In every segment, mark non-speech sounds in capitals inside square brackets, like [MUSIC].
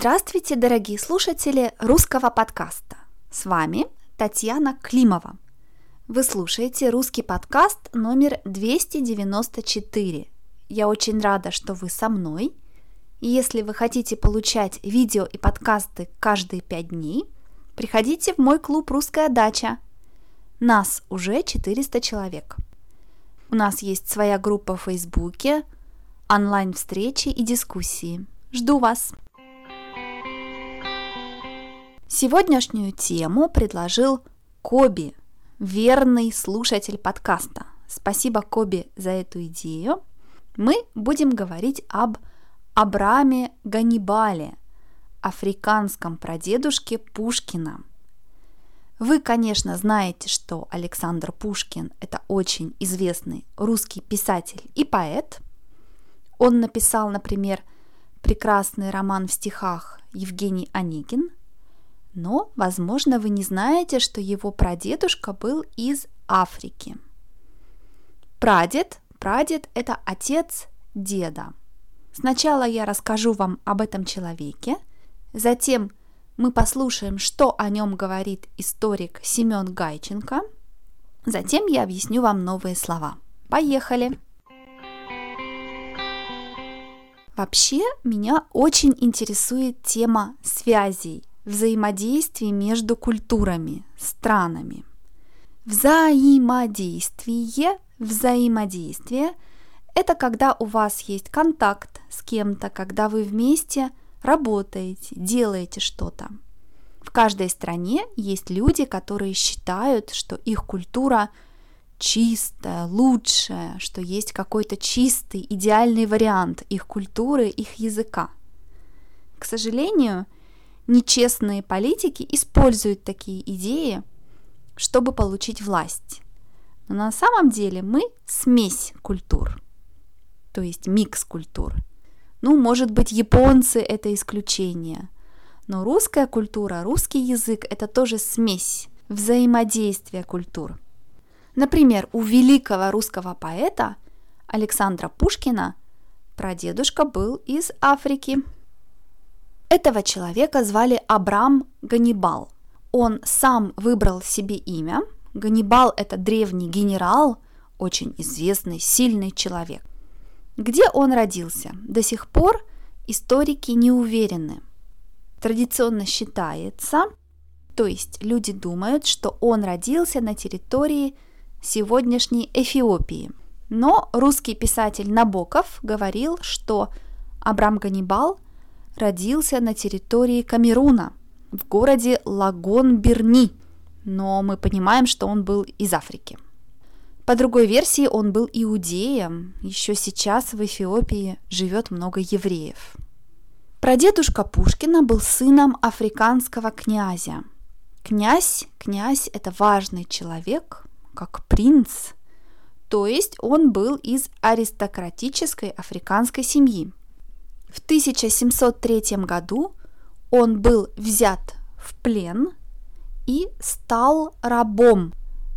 Здравствуйте, дорогие слушатели русского подкаста. С вами Татьяна Климова. Вы слушаете русский подкаст номер 294. Я очень рада, что вы со мной. Если вы хотите получать видео и подкасты каждые пять дней, приходите в мой клуб «Русская дача». Нас уже 400 человек. У нас есть своя группа в Фейсбуке, онлайн-встречи и дискуссии. Жду вас! Сегодняшнюю тему предложил Коби, верный слушатель подкаста. Спасибо, Коби, за эту идею. Мы будем говорить об Абраме Ганнибале, африканском прадедушке Пушкина. Вы, конечно, знаете, что Александр Пушкин – это очень известный русский писатель и поэт. Он написал, например, прекрасный роман в стихах Евгений Онегин – но, возможно, вы не знаете, что его прадедушка был из Африки. Прадед, прадед – это отец деда. Сначала я расскажу вам об этом человеке, затем мы послушаем, что о нем говорит историк Семен Гайченко, затем я объясню вам новые слова. Поехали! Вообще меня очень интересует тема связей взаимодействии между культурами, странами. Взаимодействие, взаимодействие – это когда у вас есть контакт с кем-то, когда вы вместе работаете, делаете что-то. В каждой стране есть люди, которые считают, что их культура чистая, лучшая, что есть какой-то чистый, идеальный вариант их культуры, их языка. К сожалению, нечестные политики используют такие идеи, чтобы получить власть. Но на самом деле мы смесь культур, то есть микс культур. Ну, может быть, японцы это исключение, но русская культура, русский язык это тоже смесь, взаимодействия культур. Например, у великого русского поэта Александра Пушкина прадедушка был из Африки – этого человека звали Абрам Ганнибал. Он сам выбрал себе имя. Ганнибал – это древний генерал, очень известный, сильный человек. Где он родился? До сих пор историки не уверены. Традиционно считается, то есть люди думают, что он родился на территории сегодняшней Эфиопии. Но русский писатель Набоков говорил, что Абрам Ганнибал – родился на территории Камеруна, в городе Лагон-Берни, но мы понимаем, что он был из Африки. По другой версии, он был иудеем. Еще сейчас в Эфиопии живет много евреев. Прадедушка Пушкина был сыном африканского князя. Князь, князь – это важный человек, как принц, то есть он был из аристократической африканской семьи. В 1703 году он был взят в плен и стал рабом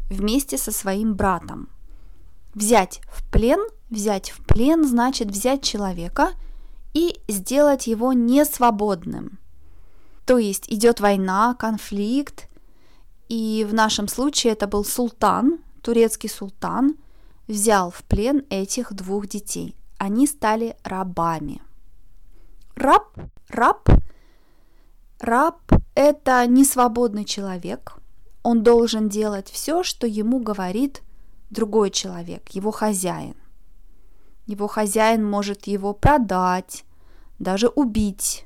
вместе со своим братом. Взять в плен, взять в плен значит взять человека и сделать его несвободным. То есть идет война, конфликт, и в нашем случае это был султан, турецкий султан, взял в плен этих двух детей. Они стали рабами – Раб, раб, раб – это несвободный человек. Он должен делать все, что ему говорит другой человек, его хозяин. Его хозяин может его продать, даже убить.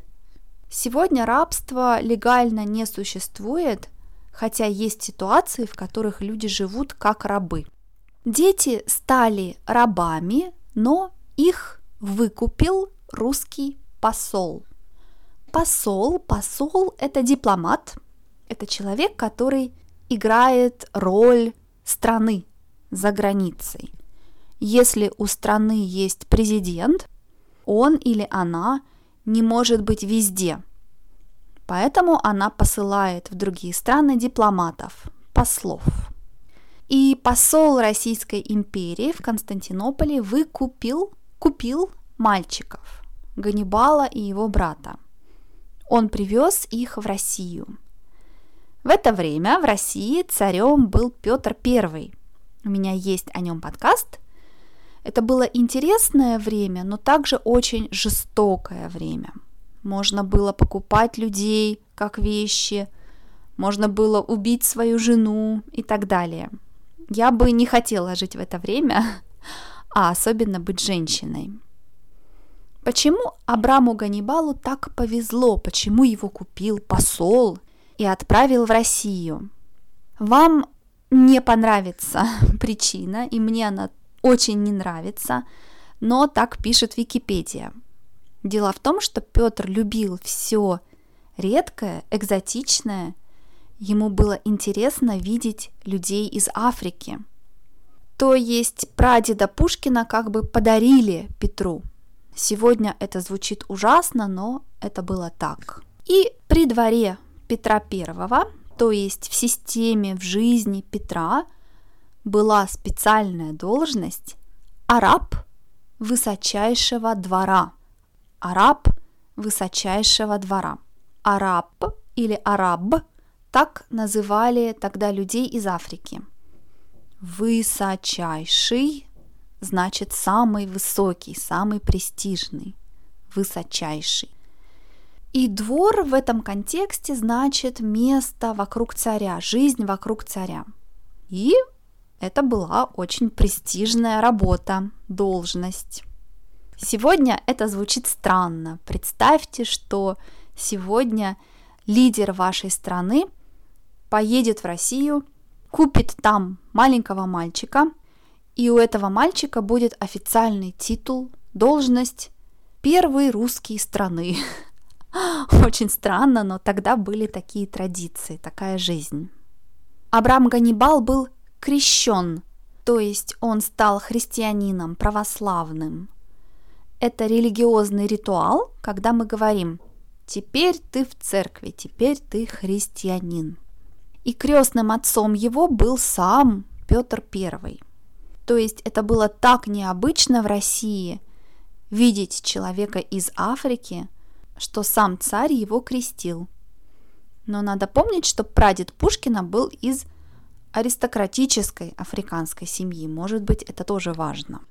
Сегодня рабство легально не существует, хотя есть ситуации, в которых люди живут как рабы. Дети стали рабами, но их выкупил русский посол. Посол, посол – это дипломат, это человек, который играет роль страны за границей. Если у страны есть президент, он или она не может быть везде. Поэтому она посылает в другие страны дипломатов, послов. И посол Российской империи в Константинополе выкупил, купил мальчиков – Ганнибала и его брата. он привез их в Россию. В это время в России царем был Петр I. У меня есть о нем подкаст. Это было интересное время, но также очень жестокое время. Можно было покупать людей как вещи, можно было убить свою жену и так далее. Я бы не хотела жить в это время, [LAUGHS] а особенно быть женщиной. Почему Абраму Ганнибалу так повезло, почему его купил посол и отправил в Россию? Вам не понравится [LAUGHS] причина, и мне она очень не нравится, но так пишет Википедия. Дело в том, что Петр любил все редкое, экзотичное. Ему было интересно видеть людей из Африки. То есть прадеда Пушкина как бы подарили Петру – Сегодня это звучит ужасно, но это было так. И при дворе Петра I, то есть в системе, в жизни Петра, была специальная должность араб высочайшего двора. Араб высочайшего двора. Араб или араб так называли тогда людей из Африки. Высочайший значит самый высокий, самый престижный, высочайший. И двор в этом контексте значит место вокруг царя, жизнь вокруг царя. И это была очень престижная работа, должность. Сегодня это звучит странно. Представьте, что сегодня лидер вашей страны поедет в Россию, купит там маленького мальчика – и у этого мальчика будет официальный титул, должность «Первый русский страны». [LAUGHS] Очень странно, но тогда были такие традиции, такая жизнь. Абрам Ганнибал был крещен, то есть он стал христианином, православным. Это религиозный ритуал, когда мы говорим «теперь ты в церкви, теперь ты христианин». И крестным отцом его был сам Петр I. То есть это было так необычно в России видеть человека из Африки, что сам царь его крестил. Но надо помнить, что прадед Пушкина был из аристократической африканской семьи. Может быть, это тоже важно.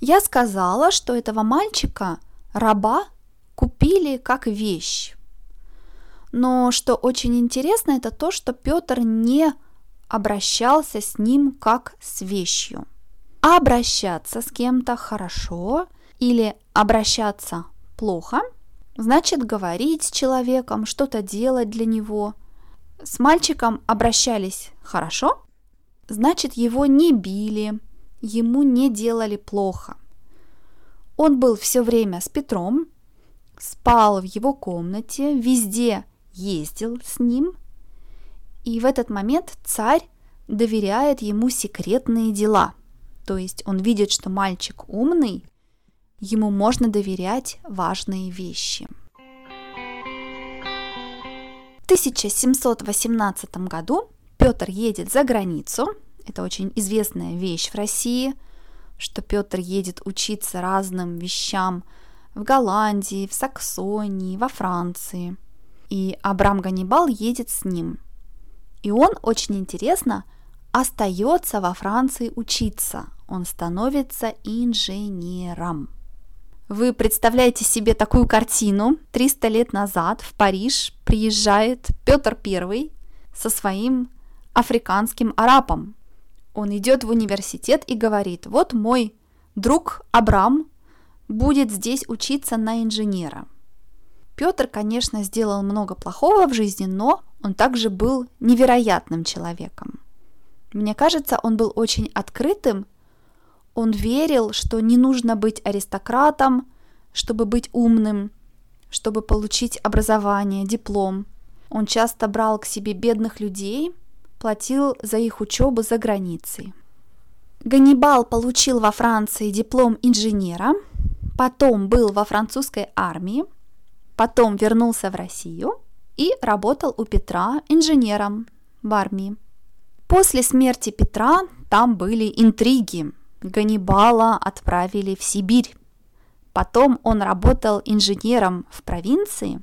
Я сказала, что этого мальчика, раба, купили как вещь. Но что очень интересно, это то, что Петр не обращался с ним как с вещью обращаться с кем-то хорошо или обращаться плохо, значит говорить с человеком, что-то делать для него. С мальчиком обращались хорошо, значит его не били, ему не делали плохо. Он был все время с Петром, спал в его комнате, везде ездил с ним. И в этот момент царь доверяет ему секретные дела – то есть он видит, что мальчик умный, ему можно доверять важные вещи. В 1718 году Петр едет за границу. Это очень известная вещь в России, что Петр едет учиться разным вещам в Голландии, в Саксонии, во Франции. И Абрам Ганнибал едет с ним. И он очень интересно остается во Франции учиться он становится инженером. Вы представляете себе такую картину? 300 лет назад в Париж приезжает Петр I со своим африканским арабом. Он идет в университет и говорит, вот мой друг Абрам будет здесь учиться на инженера. Петр, конечно, сделал много плохого в жизни, но он также был невероятным человеком. Мне кажется, он был очень открытым он верил, что не нужно быть аристократом, чтобы быть умным, чтобы получить образование, диплом. Он часто брал к себе бедных людей, платил за их учебу за границей. Ганнибал получил во Франции диплом инженера, потом был во французской армии, потом вернулся в Россию и работал у Петра инженером в армии. После смерти Петра там были интриги, Ганнибала отправили в Сибирь. Потом он работал инженером в провинции,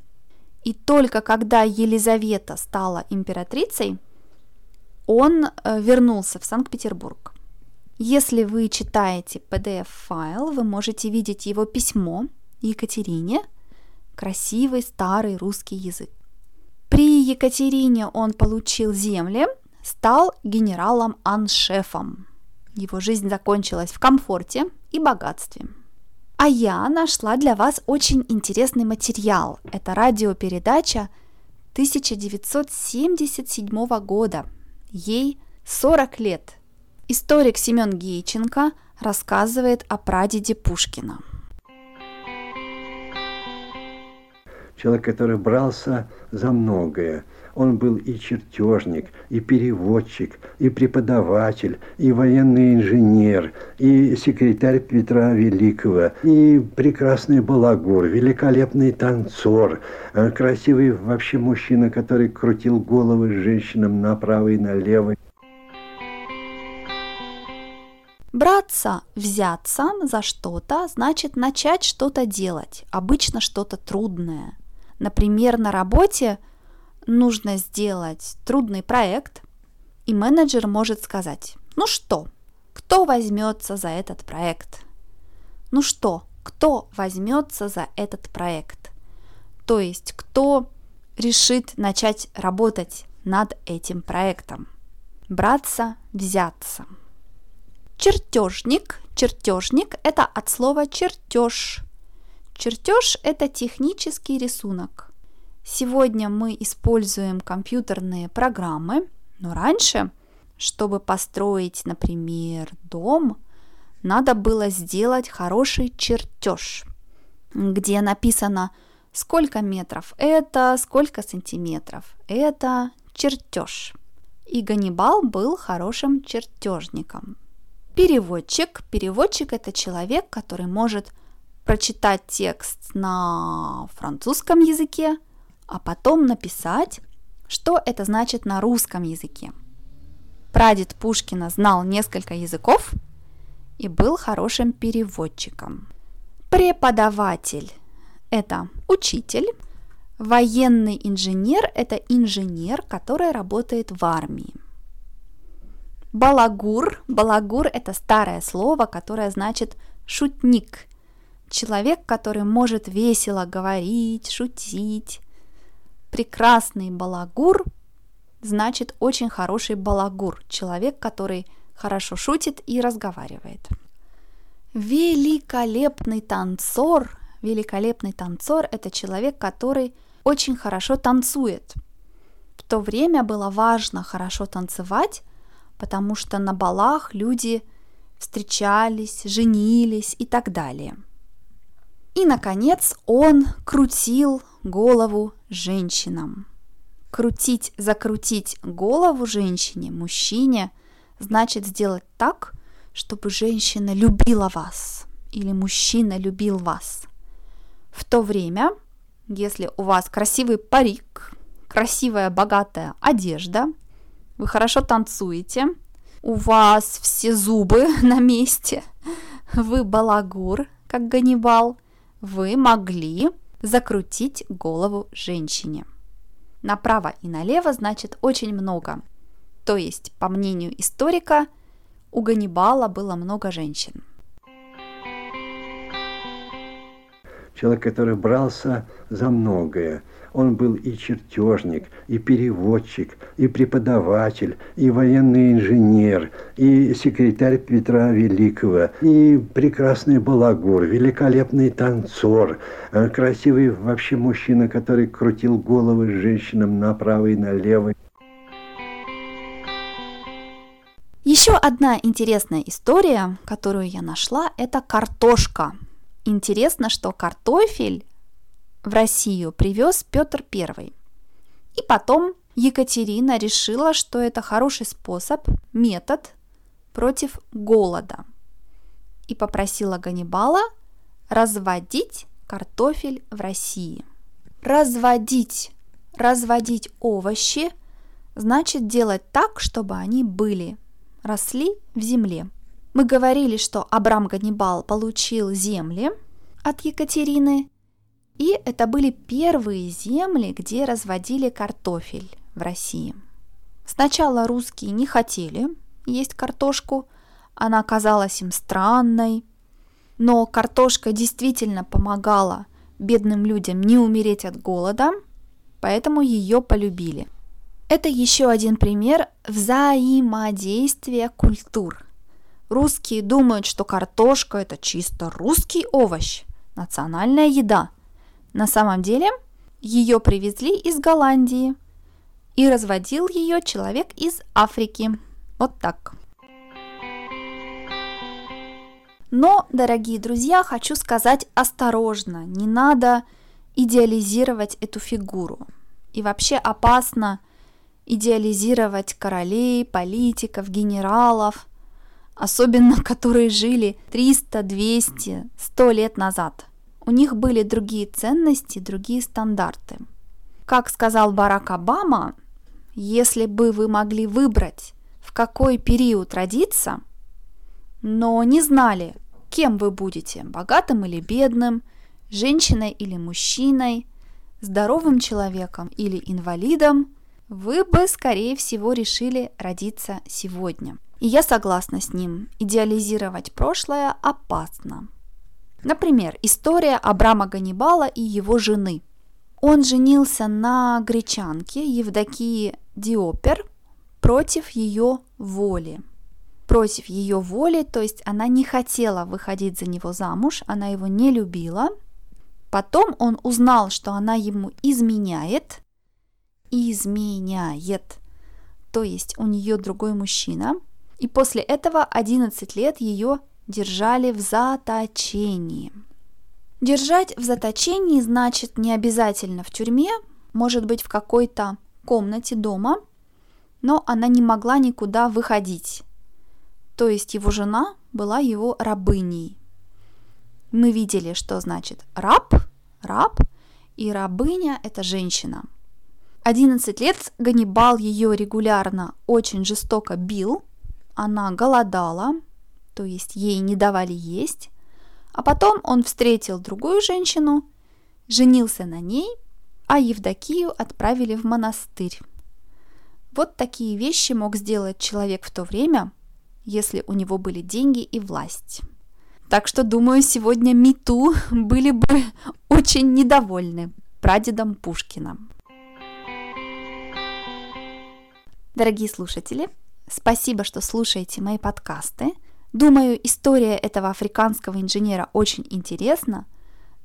И только когда Елизавета стала императрицей, он э, вернулся в Санкт-Петербург. Если вы читаете PDF-файл, вы можете видеть его письмо Екатерине, красивый старый русский язык. При Екатерине он получил земли, стал генералом-аншефом. Его жизнь закончилась в комфорте и богатстве. А я нашла для вас очень интересный материал. Это радиопередача 1977 года. Ей 40 лет. Историк Семен Гейченко рассказывает о прадеде Пушкина. Человек, который брался за многое – он был и чертежник, и переводчик, и преподаватель, и военный инженер, и секретарь Петра Великого, и прекрасный балагур, великолепный танцор, э, красивый вообще мужчина, который крутил головы женщинам направо и налево. Браться, взяться за что-то, значит начать что-то делать, обычно что-то трудное. Например, на работе – нужно сделать трудный проект, и менеджер может сказать, ну что, кто возьмется за этот проект? Ну что, кто возьмется за этот проект? То есть, кто решит начать работать над этим проектом? Браться, взяться. Чертежник. Чертежник – это от слова чертеж. Чертеж – это технический рисунок. Сегодня мы используем компьютерные программы, но раньше, чтобы построить, например, дом, надо было сделать хороший чертеж, где написано, сколько метров это, сколько сантиметров это чертеж. И Ганнибал был хорошим чертежником. Переводчик. Переводчик – это человек, который может прочитать текст на французском языке, а потом написать, что это значит на русском языке. Прадед Пушкина знал несколько языков и был хорошим переводчиком. Преподаватель – это учитель, военный инженер – это инженер, который работает в армии. Балагур. Балагур – это старое слово, которое значит шутник. Человек, который может весело говорить, шутить, прекрасный балагур значит очень хороший балагур, человек, который хорошо шутит и разговаривает. Великолепный танцор, великолепный танцор – это человек, который очень хорошо танцует. В то время было важно хорошо танцевать, потому что на балах люди встречались, женились и так далее. И, наконец, он крутил голову женщинам. Крутить, закрутить голову женщине, мужчине, значит сделать так, чтобы женщина любила вас или мужчина любил вас. В то время, если у вас красивый парик, красивая богатая одежда, вы хорошо танцуете, у вас все зубы [LAUGHS] на месте, вы балагур, как Ганнибал, вы могли закрутить голову женщине. Направо и налево значит очень много. То есть, по мнению историка, у Ганнибала было много женщин. Человек, который брался за многое – он был и чертежник, и переводчик, и преподаватель, и военный инженер, и секретарь Петра Великого, и прекрасный балагур, великолепный танцор, э, красивый вообще мужчина, который крутил головы женщинам направо и налево. Еще одна интересная история, которую я нашла, это картошка. Интересно, что картофель в Россию привез Петр I. И потом Екатерина решила, что это хороший способ, метод против голода. И попросила Ганнибала разводить картофель в России. Разводить, разводить овощи значит делать так, чтобы они были, росли в земле. Мы говорили, что Абрам Ганнибал получил земли от Екатерины И это были первые земли, где разводили картофель в России. Сначала русские не хотели есть картошку, она казалась им странной, но картошка действительно помогала бедным людям не умереть от голода, поэтому ее полюбили. Это еще один пример взаимодействия культур. Русские думают, что картошка это чисто русский овощ, национальная еда. На самом деле ее привезли из Голландии и разводил ее человек из Африки. Вот так. Но, дорогие друзья, хочу сказать осторожно, не надо идеализировать эту фигуру. И вообще опасно идеализировать королей, политиков, генералов, особенно [LAUGHS] которые жили 300, 200, 100 лет назад. У них были другие ценности, другие стандарты. Как сказал Барак Обама, если бы вы могли выбрать, в какой период родиться, но не знали, кем вы будете, богатым или бедным, женщиной или мужчиной, здоровым человеком или инвалидом, вы бы, скорее всего, решили родиться сегодня. И я согласна с ним, идеализировать прошлое опасно. Например, история Абрама Ганнибала и его жены. Он женился на гречанке Евдокии Диопер против ее воли против ее воли, то есть она не хотела выходить за него замуж, она его не любила. Потом он узнал, что она ему изменяет, изменяет, то есть у нее другой мужчина. И после этого 11 лет ее держали в заточении. Держать в заточении значит не обязательно в тюрьме, может быть в какой-то комнате дома, но она не могла никуда выходить. То есть его жена была его рабыней. Мы видели, что значит раб, раб, и рабыня – это женщина. 11 лет Ганнибал ее регулярно очень жестоко бил, она голодала, то есть ей не давали есть, а потом он встретил другую женщину, женился на ней, а Евдокию отправили в монастырь. Вот такие вещи мог сделать человек в то время, если у него были деньги и власть. Так что, думаю, сегодня Миту [LAUGHS] были бы очень недовольны прадедом Пушкина. Дорогие слушатели, спасибо, что слушаете мои подкасты. Думаю, история этого африканского инженера очень интересна.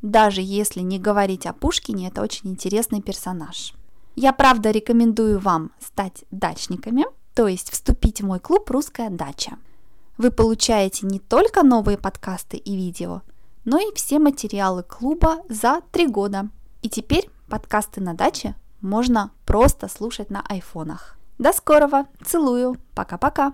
Даже если не говорить о Пушкине, это очень интересный персонаж. Я правда рекомендую вам стать дачниками – то есть вступить в мой клуб «Русская дача». Вы получаете не только новые подкасты и видео, но и все материалы клуба за три года. И теперь подкасты на даче можно просто слушать на айфонах. До скорого. Целую. Пока-пока.